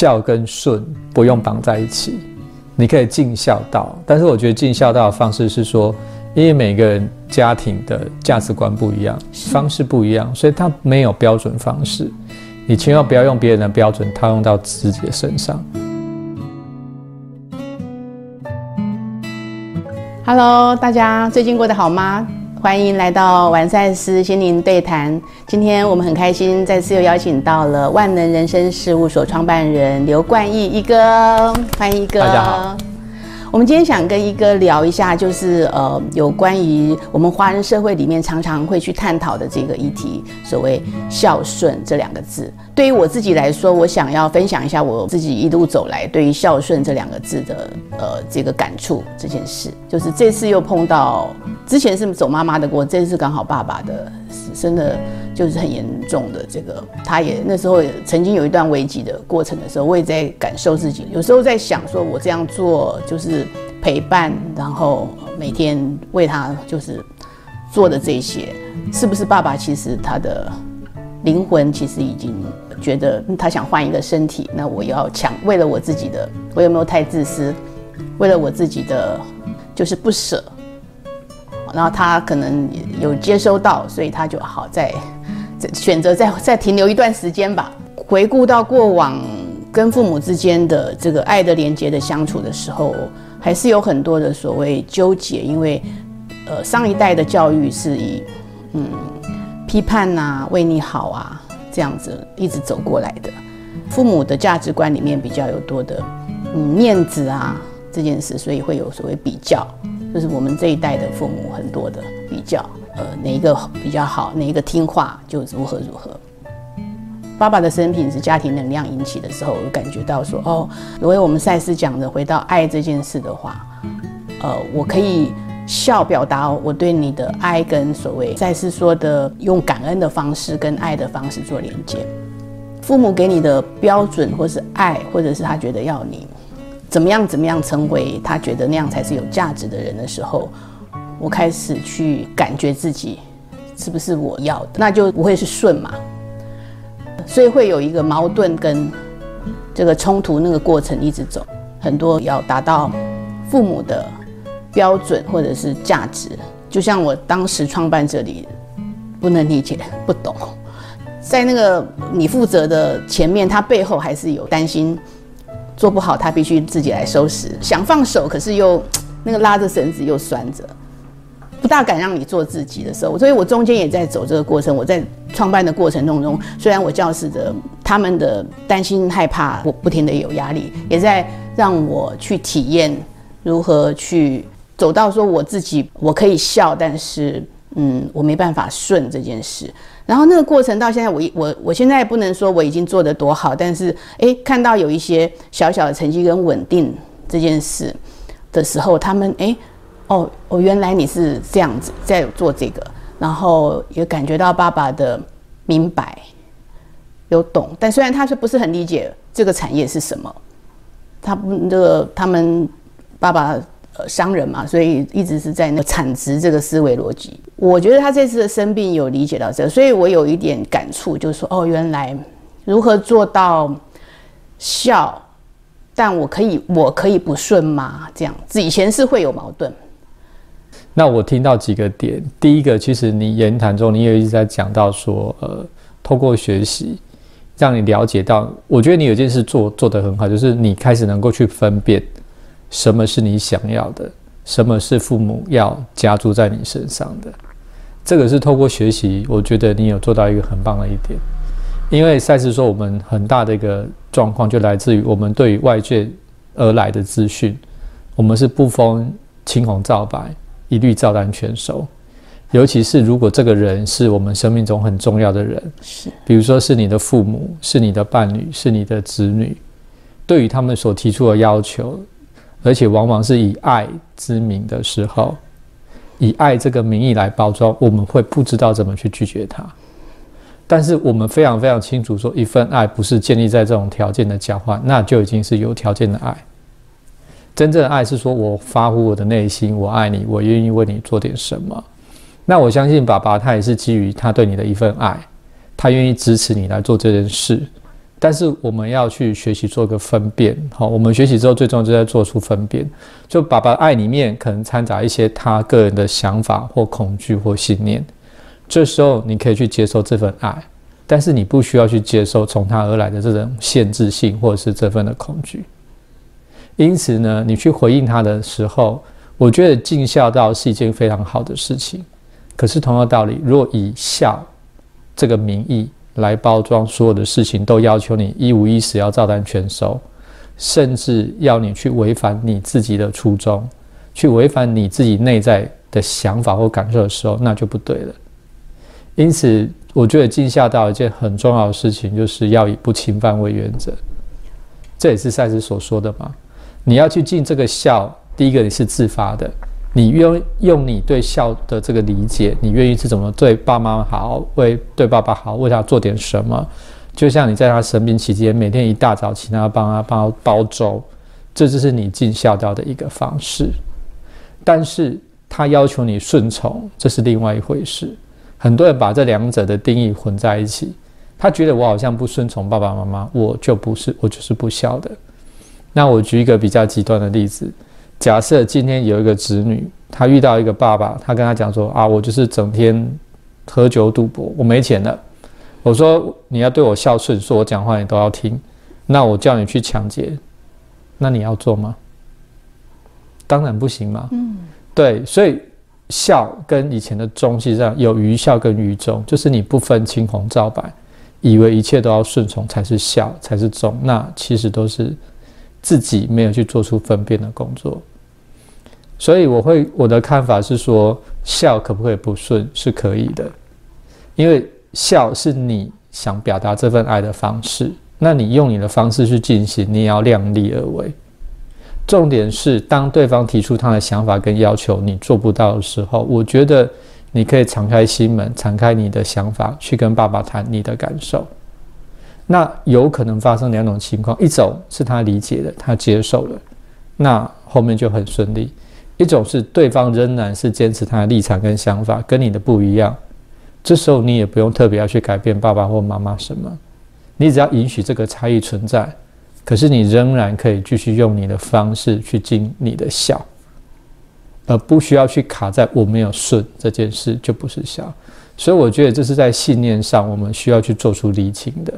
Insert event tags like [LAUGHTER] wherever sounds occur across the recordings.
孝跟顺不用绑在一起，你可以尽孝道。但是我觉得尽孝道的方式是说，因为每个人家庭的价值观不一样，方式不一样，所以他没有标准方式。你千万不要用别人的标准套用到自己的身上。Hello，大家最近过得好吗？欢迎来到完善师心灵对谈。今天我们很开心，再次又邀请到了万能人生事务所创办人刘冠毅一哥，欢迎一哥。大家好。我们今天想跟一哥聊一下，就是呃，有关于我们华人社会里面常常会去探讨的这个议题，所谓孝顺这两个字。对于我自己来说，我想要分享一下我自己一路走来对于孝顺这两个字的呃这个感触这件事。就是这次又碰到，之前是走妈妈的过，这次刚好爸爸的，真的就是很严重的这个，他也那时候也曾经有一段危机的过程的时候，我也在感受自己，有时候在想说，我这样做就是。陪伴，然后每天为他就是做的这些，是不是爸爸？其实他的灵魂其实已经觉得他想换一个身体。那我要抢，为了我自己的，我有没有太自私？为了我自己的，就是不舍。然后他可能有接收到，所以他就好在选择再再停留一段时间吧。回顾到过往跟父母之间的这个爱的连接的相处的时候。还是有很多的所谓纠结，因为，呃，上一代的教育是以，嗯，批判呐，为你好啊，这样子一直走过来的。父母的价值观里面比较有多的，嗯，面子啊这件事，所以会有所谓比较，就是我们这一代的父母很多的比较，呃，哪一个比较好，哪一个听话就如何如何。爸爸的生平是家庭能量引起的时候，我感觉到说，哦，如果我们赛斯讲的回到爱这件事的话，呃，我可以笑表达我对你的爱，跟所谓赛斯说的用感恩的方式跟爱的方式做连接。父母给你的标准，或是爱，或者是他觉得要你怎么样怎么样成为他觉得那样才是有价值的人的时候，我开始去感觉自己是不是我要的，那就不会是顺嘛。所以会有一个矛盾跟这个冲突，那个过程一直走，很多要达到父母的标准或者是价值，就像我当时创办这里，不能理解不懂，在那个你负责的前面，他背后还是有担心做不好，他必须自己来收拾，想放手，可是又 [TSK] 那个拉着绳子又拴着。大敢让你做自己的时候，所以我中间也在走这个过程。我在创办的过程当中，虽然我教室的他们的担心害怕，我不停的有压力，也在让我去体验如何去走到说我自己我可以笑，但是嗯，我没办法顺这件事。然后那个过程到现在，我我我现在不能说我已经做得多好，但是诶，看到有一些小小的成绩跟稳定这件事的时候，他们诶。哦，哦，原来你是这样子在做这个，然后也感觉到爸爸的明白，有懂，但虽然他是不是很理解这个产业是什么，他不这个他们爸爸呃商人嘛，所以一直是在那个产值这个思维逻辑。我觉得他这次的生病有理解到这，所以我有一点感触，就是说哦，原来如何做到孝，但我可以我可以不顺吗？这样子以前是会有矛盾。那我听到几个点，第一个，其实你言谈中你也一直在讲到说，呃，透过学习，让你了解到，我觉得你有件事做做得很好，就是你开始能够去分辨，什么是你想要的，什么是父母要加注在你身上的，这个是透过学习，我觉得你有做到一个很棒的一点，因为赛斯说我们很大的一个状况就来自于我们对于外界而来的资讯，我们是不分青红皂白。一律照单全收，尤其是如果这个人是我们生命中很重要的人，是，比如说是你的父母，是你的伴侣，是你的子女，对于他们所提出的要求，而且往往是以爱之名的时候，以爱这个名义来包装，我们会不知道怎么去拒绝他。但是我们非常非常清楚，说一份爱不是建立在这种条件的交换，那就已经是有条件的爱。真正的爱是说，我发乎我的内心，我爱你，我愿意为你做点什么。那我相信爸爸他也是基于他对你的一份爱，他愿意支持你来做这件事。但是我们要去学习做个分辨，好，我们学习之后最重要就在做出分辨。就爸爸爱里面可能掺杂一些他个人的想法或恐惧或信念，这时候你可以去接受这份爱，但是你不需要去接受从他而来的这种限制性或者是这份的恐惧。因此呢，你去回应他的时候，我觉得尽孝道是一件非常好的事情。可是同样道理，若以孝这个名义，来包装所有的事情，都要求你一五一十要照单全收，甚至要你去违反你自己的初衷，去违反你自己内在的想法或感受的时候，那就不对了。因此，我觉得尽孝道一件很重要的事情，就是要以不侵犯为原则。这也是赛斯所说的嘛。你要去尽这个孝，第一个你是自发的。你用用你对孝的这个理解，你愿意是怎么对爸妈好，为对爸爸好，为他做点什么？就像你在他生病期间，每天一大早请他帮他帮他煲粥，这就是你尽孝道的一个方式。但是他要求你顺从，这是另外一回事。很多人把这两者的定义混在一起，他觉得我好像不顺从爸爸妈妈，我就不是我就是不孝的。那我举一个比较极端的例子。假设今天有一个子女，他遇到一个爸爸，他跟他讲说：“啊，我就是整天喝酒赌博，我没钱了。”我说：“你要对我孝顺，说我讲话你都要听。那我叫你去抢劫，那你要做吗？当然不行嘛。嗯，对，所以孝跟以前的忠实际上有愚孝跟愚忠，就是你不分青红皂白，以为一切都要顺从才是孝才是忠，那其实都是自己没有去做出分辨的工作。所以我会我的看法是说，孝可不可以不顺？是可以的，因为孝是你想表达这份爱的方式。那你用你的方式去进行，你也要量力而为。重点是，当对方提出他的想法跟要求，你做不到的时候，我觉得你可以敞开心门，敞开你的想法，去跟爸爸谈你的感受。那有可能发生两种情况：一种是他理解了，他接受了，那后面就很顺利。一种是对方仍然是坚持他的立场跟想法，跟你的不一样，这时候你也不用特别要去改变爸爸或妈妈什么，你只要允许这个差异存在，可是你仍然可以继续用你的方式去尽你的孝，而不需要去卡在我没有顺这件事就不是孝，所以我觉得这是在信念上我们需要去做出厘清的，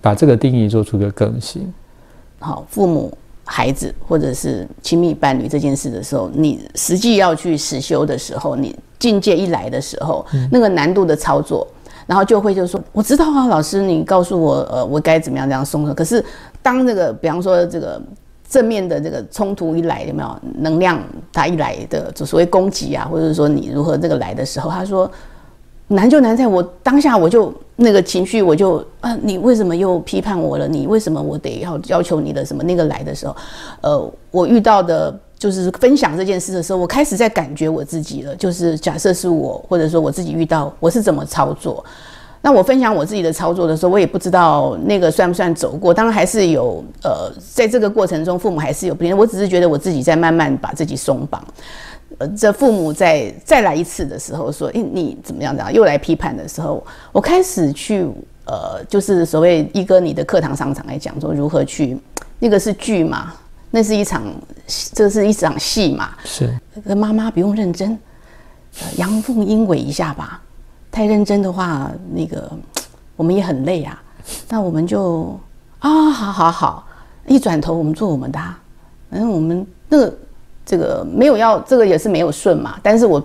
把这个定义做出个更新。好，父母。孩子或者是亲密伴侣这件事的时候，你实际要去实修的时候，你境界一来的时候，那个难度的操作，然后就会就是说，我知道啊，老师，你告诉我，呃，我该怎么样这样松手。可是当这个，比方说这个正面的这个冲突一来，有没有能量？它一来的就所谓攻击啊，或者说你如何这个来的时候，他说。难就难在我当下我就那个情绪我就啊，你为什么又批判我了？你为什么我得要要求你的什么？那个来的时候，呃，我遇到的就是分享这件事的时候，我开始在感觉我自己了。就是假设是我，或者说我自己遇到我是怎么操作，那我分享我自己的操作的时候，我也不知道那个算不算走过。当然还是有呃，在这个过程中，父母还是有不我只是觉得我自己在慢慢把自己松绑。呃，这父母在再来一次的时候说：“诶，你怎么样？怎样？”又来批判的时候，我开始去呃，就是所谓一哥你的课堂上场来讲说如何去，那个是剧嘛，那是一场，这是一场戏嘛。是。妈妈不用认真，阳奉阴违一下吧。太认真的话，那个我们也很累啊。那我们就啊，好好好，一转头我们做我们的，反正我们那个。这个没有要，这个也是没有顺嘛。但是我，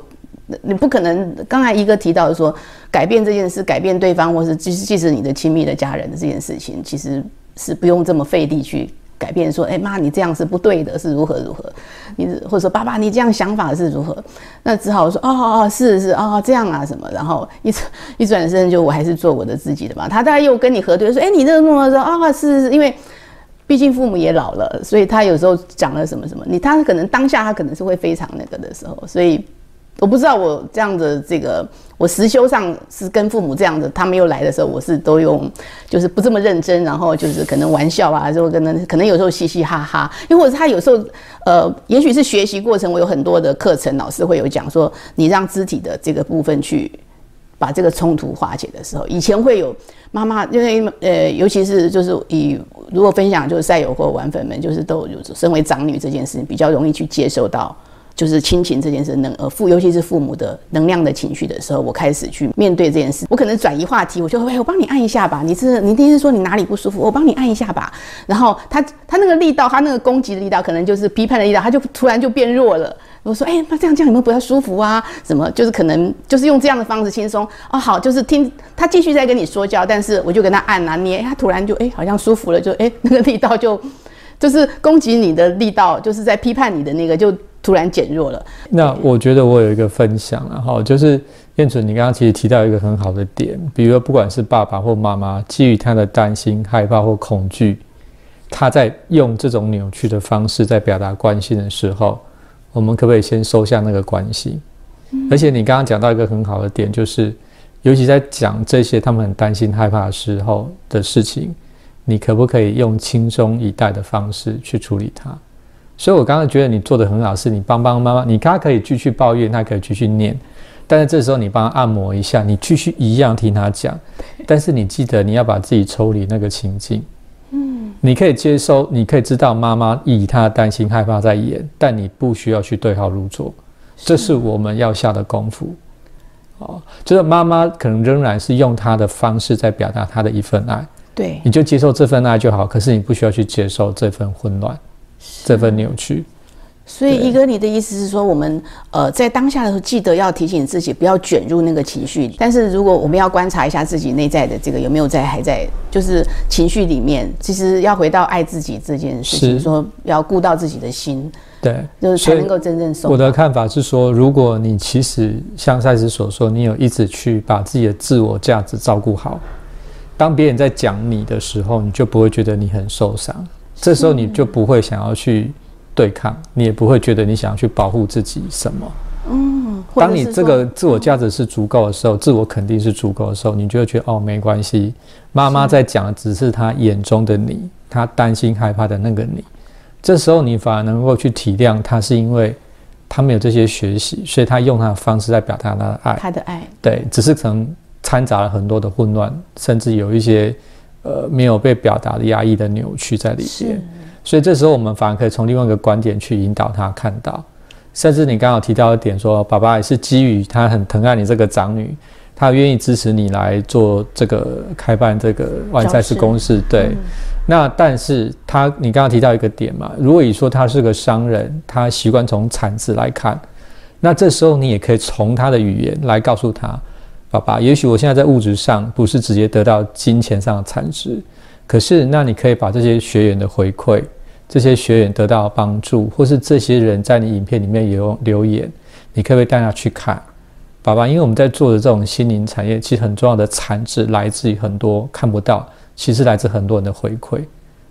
你不可能。刚才一个提到说，改变这件事，改变对方，或是即使即使你的亲密的家人的这件事情，其实是不用这么费力去改变。说，哎妈，你这样是不对的，是如何如何？你或者说爸爸，你这样想法是如何？那只好说，哦哦哦，是是哦这样啊什么？然后一 [LAUGHS] 一转身就我还是做我的自己的嘛。他大概又跟你核对说，哎，你这个弄的说啊，是是因为。毕竟父母也老了，所以他有时候讲了什么什么，你他可能当下他可能是会非常那个的时候，所以我不知道我这样的这个我实修上是跟父母这样的，他们又来的时候，我是都用就是不这么认真，然后就是可能玩笑啊，就可能可能有时候嘻嘻哈哈，又或者他有时候呃，也许是学习过程，我有很多的课程老师会有讲说，你让肢体的这个部分去。把这个冲突化解的时候，以前会有妈妈，因为呃，尤其是就是以如果分享就是赛友或玩粉们，就是都有身为长女这件事比较容易去接受到。就是亲情这件事，能呃父，尤其是父母的能量的情绪的时候，我开始去面对这件事。我可能转移话题，我就会，我帮你按一下吧。你是你第一次说你哪里不舒服，我帮你按一下吧。然后他他那个力道，他那个攻击的力道，可能就是批判的力道，他就突然就变弱了。我说，哎，那这样这样有没有不太舒服啊？什么？就是可能就是用这样的方式轻松哦。好，就是听他继续在跟你说教，但是我就跟他按啊捏，他突然就哎好像舒服了，就哎 [LAUGHS] 那个力道就就是攻击你的力道，就是在批判你的那个就。突然减弱了。那我觉得我有一个分享了哈，就是燕纯，你刚刚其实提到一个很好的点，比如说不管是爸爸或妈妈，基于他的担心、害怕或恐惧，他在用这种扭曲的方式在表达关心的时候，我们可不可以先收下那个关心？而且你刚刚讲到一个很好的点，就是尤其在讲这些他们很担心、害怕的时候的事情，你可不可以用轻松以待的方式去处理它？所以，我刚刚觉得你做的很好，是你帮帮妈妈，你他可以继续抱怨，他可以继续念，但是这时候你帮他按摩一下，你继续一样听他讲，但是你记得你要把自己抽离那个情境，嗯，你可以接收，你可以知道妈妈以她的担心害怕在演，但你不需要去对号入座，这是我们要下的功夫，哦，就是妈妈可能仍然是用她的方式在表达她的一份爱，对，你就接受这份爱就好，可是你不需要去接受这份混乱。这份扭曲，所以一哥，你的意思是说，我们呃在当下的时候，记得要提醒自己不要卷入那个情绪。但是如果我们要观察一下自己内在的这个有没有在还在就是情绪里面，其实要回到爱自己这件事情，说要顾到自己的心，对，就是才能够真正受。我的看法是说，如果你其实像赛斯所说，你有一直去把自己的自我价值照顾好，当别人在讲你的时候，你就不会觉得你很受伤。这时候你就不会想要去对抗，你也不会觉得你想要去保护自己什么。嗯，当你这个自我价值是足够的时候，自我肯定是足够的时候，你就会觉得哦，没关系。妈妈在讲的只是她眼中的你，她担心害怕的那个你。这时候你反而能够去体谅她，是因为她没有这些学习，所以她用她的方式在表达她的爱。她的爱，对，只是可能掺杂了很多的混乱，甚至有一些。呃，没有被表达的压抑的扭曲在里边，所以这时候我们反而可以从另外一个观点去引导他看到，甚至你刚好提到一点说，爸爸也是基于他很疼爱你这个长女，他愿意支持你来做这个开办这个万赛事公司。对，那但是他你刚刚提到一个点嘛，如果你说他是个商人，他习惯从产值来看，那这时候你也可以从他的语言来告诉他。爸爸，也许我现在在物质上不是直接得到金钱上的产值，可是那你可以把这些学员的回馈，这些学员得到帮助，或是这些人在你影片里面有留言，你可不可以带他去看？爸爸，因为我们在做的这种心灵产业，其实很重要的产值来自于很多看不到，其实来自很多人的回馈，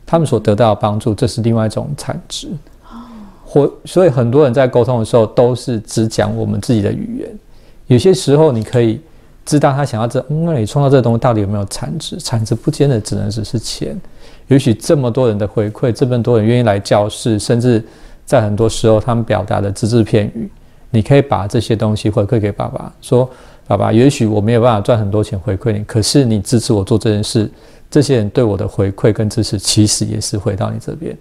他们所得到的帮助，这是另外一种产值。哦，或所以很多人在沟通的时候都是只讲我们自己的语言，有些时候你可以。知道他想要这，那你创造这个东西到底有没有产值？产值不见得只能只是钱。也许这么多人的回馈，这么多人愿意来教室，甚至在很多时候他们表达的只字片语，你可以把这些东西回馈给爸爸，说：“爸爸，也许我没有办法赚很多钱回馈你，可是你支持我做这件事，这些人对我的回馈跟支持，其实也是回到你这边。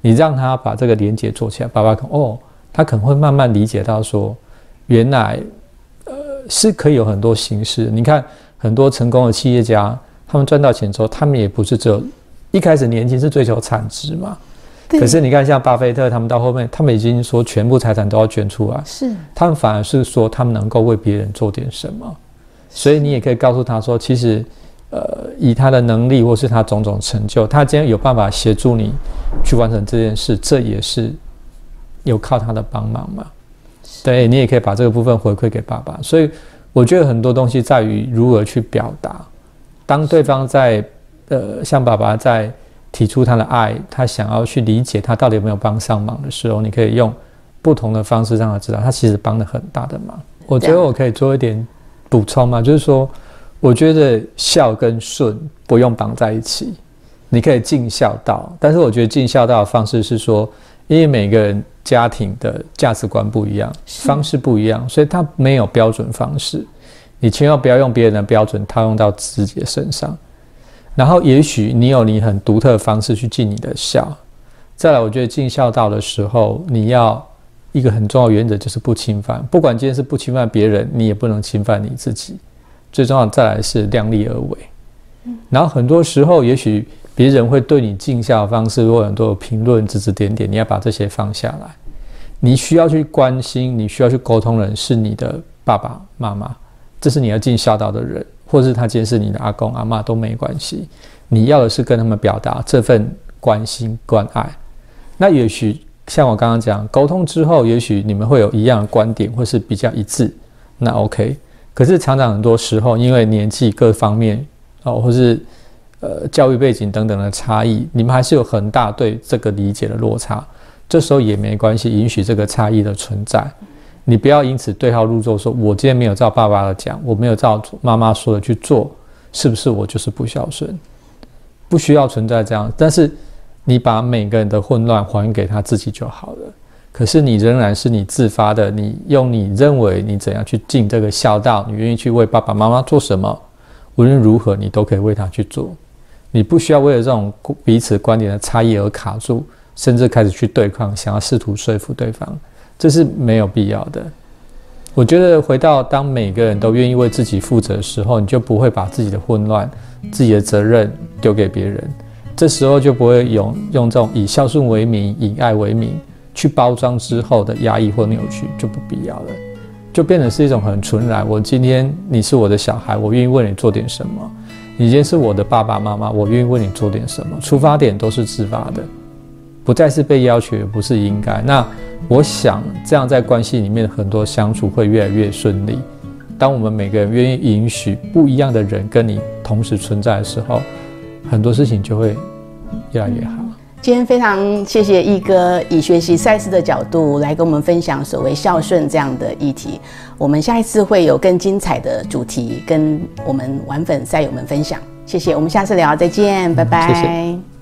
你让他把这个连接做起来，爸爸哦，他可能会慢慢理解到说，原来。”是可以有很多形式。你看，很多成功的企业家，他们赚到钱之后，他们也不是只有一开始年轻是追求产值嘛。可是你看，像巴菲特他们到后面，他们已经说全部财产都要捐出来。是。他们反而是说，他们能够为别人做点什么。所以你也可以告诉他说，其实，呃，以他的能力或是他种种成就，他今天有办法协助你去完成这件事，这也是有靠他的帮忙嘛。对你也可以把这个部分回馈给爸爸，所以我觉得很多东西在于如何去表达。当对方在呃向爸爸在提出他的爱，他想要去理解他到底有没有帮上忙的时候，你可以用不同的方式让他知道，他其实帮了很大的忙。我觉得我可以做一点补充嘛，就是说，我觉得孝跟顺不用绑在一起，你可以尽孝道，但是我觉得尽孝道的方式是说，因为每个人。家庭的价值观不一样，方式不一样，所以他没有标准方式。你千万不要用别人的标准套用到自己的身上。然后，也许你有你很独特的方式去尽你的孝。再来，我觉得尽孝道的时候，你要一个很重要原则就是不侵犯。不管今天是不侵犯别人，你也不能侵犯你自己。最重要再来是量力而为。然后很多时候，也许别人会对你尽孝的方式有很多评论、指指点点，你要把这些放下来。你需要去关心、你需要去沟通的人是你的爸爸妈妈，这是你要尽孝道的人。或是他今天是你的阿公阿妈都没关系，你要的是跟他们表达这份关心关爱。那也许像我刚刚讲，沟通之后，也许你们会有一样的观点，或是比较一致，那 OK。可是常常很多时候，因为年纪各方面哦，或是呃教育背景等等的差异，你们还是有很大对这个理解的落差。这时候也没关系，允许这个差异的存在。你不要因此对号入座，说我今天没有照爸爸的讲，我没有照妈妈说的去做，是不是我就是不孝顺？不需要存在这样。但是你把每个人的混乱还给他自己就好了。可是你仍然是你自发的，你用你认为你怎样去尽这个孝道，你愿意去为爸爸妈妈做什么，无论如何你都可以为他去做。你不需要为了这种彼此观点的差异而卡住，甚至开始去对抗，想要试图说服对方。这是没有必要的。我觉得回到当每个人都愿意为自己负责的时候，你就不会把自己的混乱、自己的责任丢给别人。这时候就不会用用这种以孝顺为名、以爱为名去包装之后的压抑或扭曲，就不必要了。就变成是一种很纯然。我今天你是我的小孩，我愿意为你做点什么；你今天是我的爸爸妈妈，我愿意为你做点什么。出发点都是自发的。不再是被要求，也不是应该。那我想，这样在关系里面很多相处会越来越顺利。当我们每个人愿意允许不一样的人跟你同时存在的时候，很多事情就会越来越好。今天非常谢谢一哥以学习赛事的角度来跟我们分享所谓孝顺这样的议题。我们下一次会有更精彩的主题跟我们玩粉赛友们分享。谢谢，我们下次聊，再见，拜拜。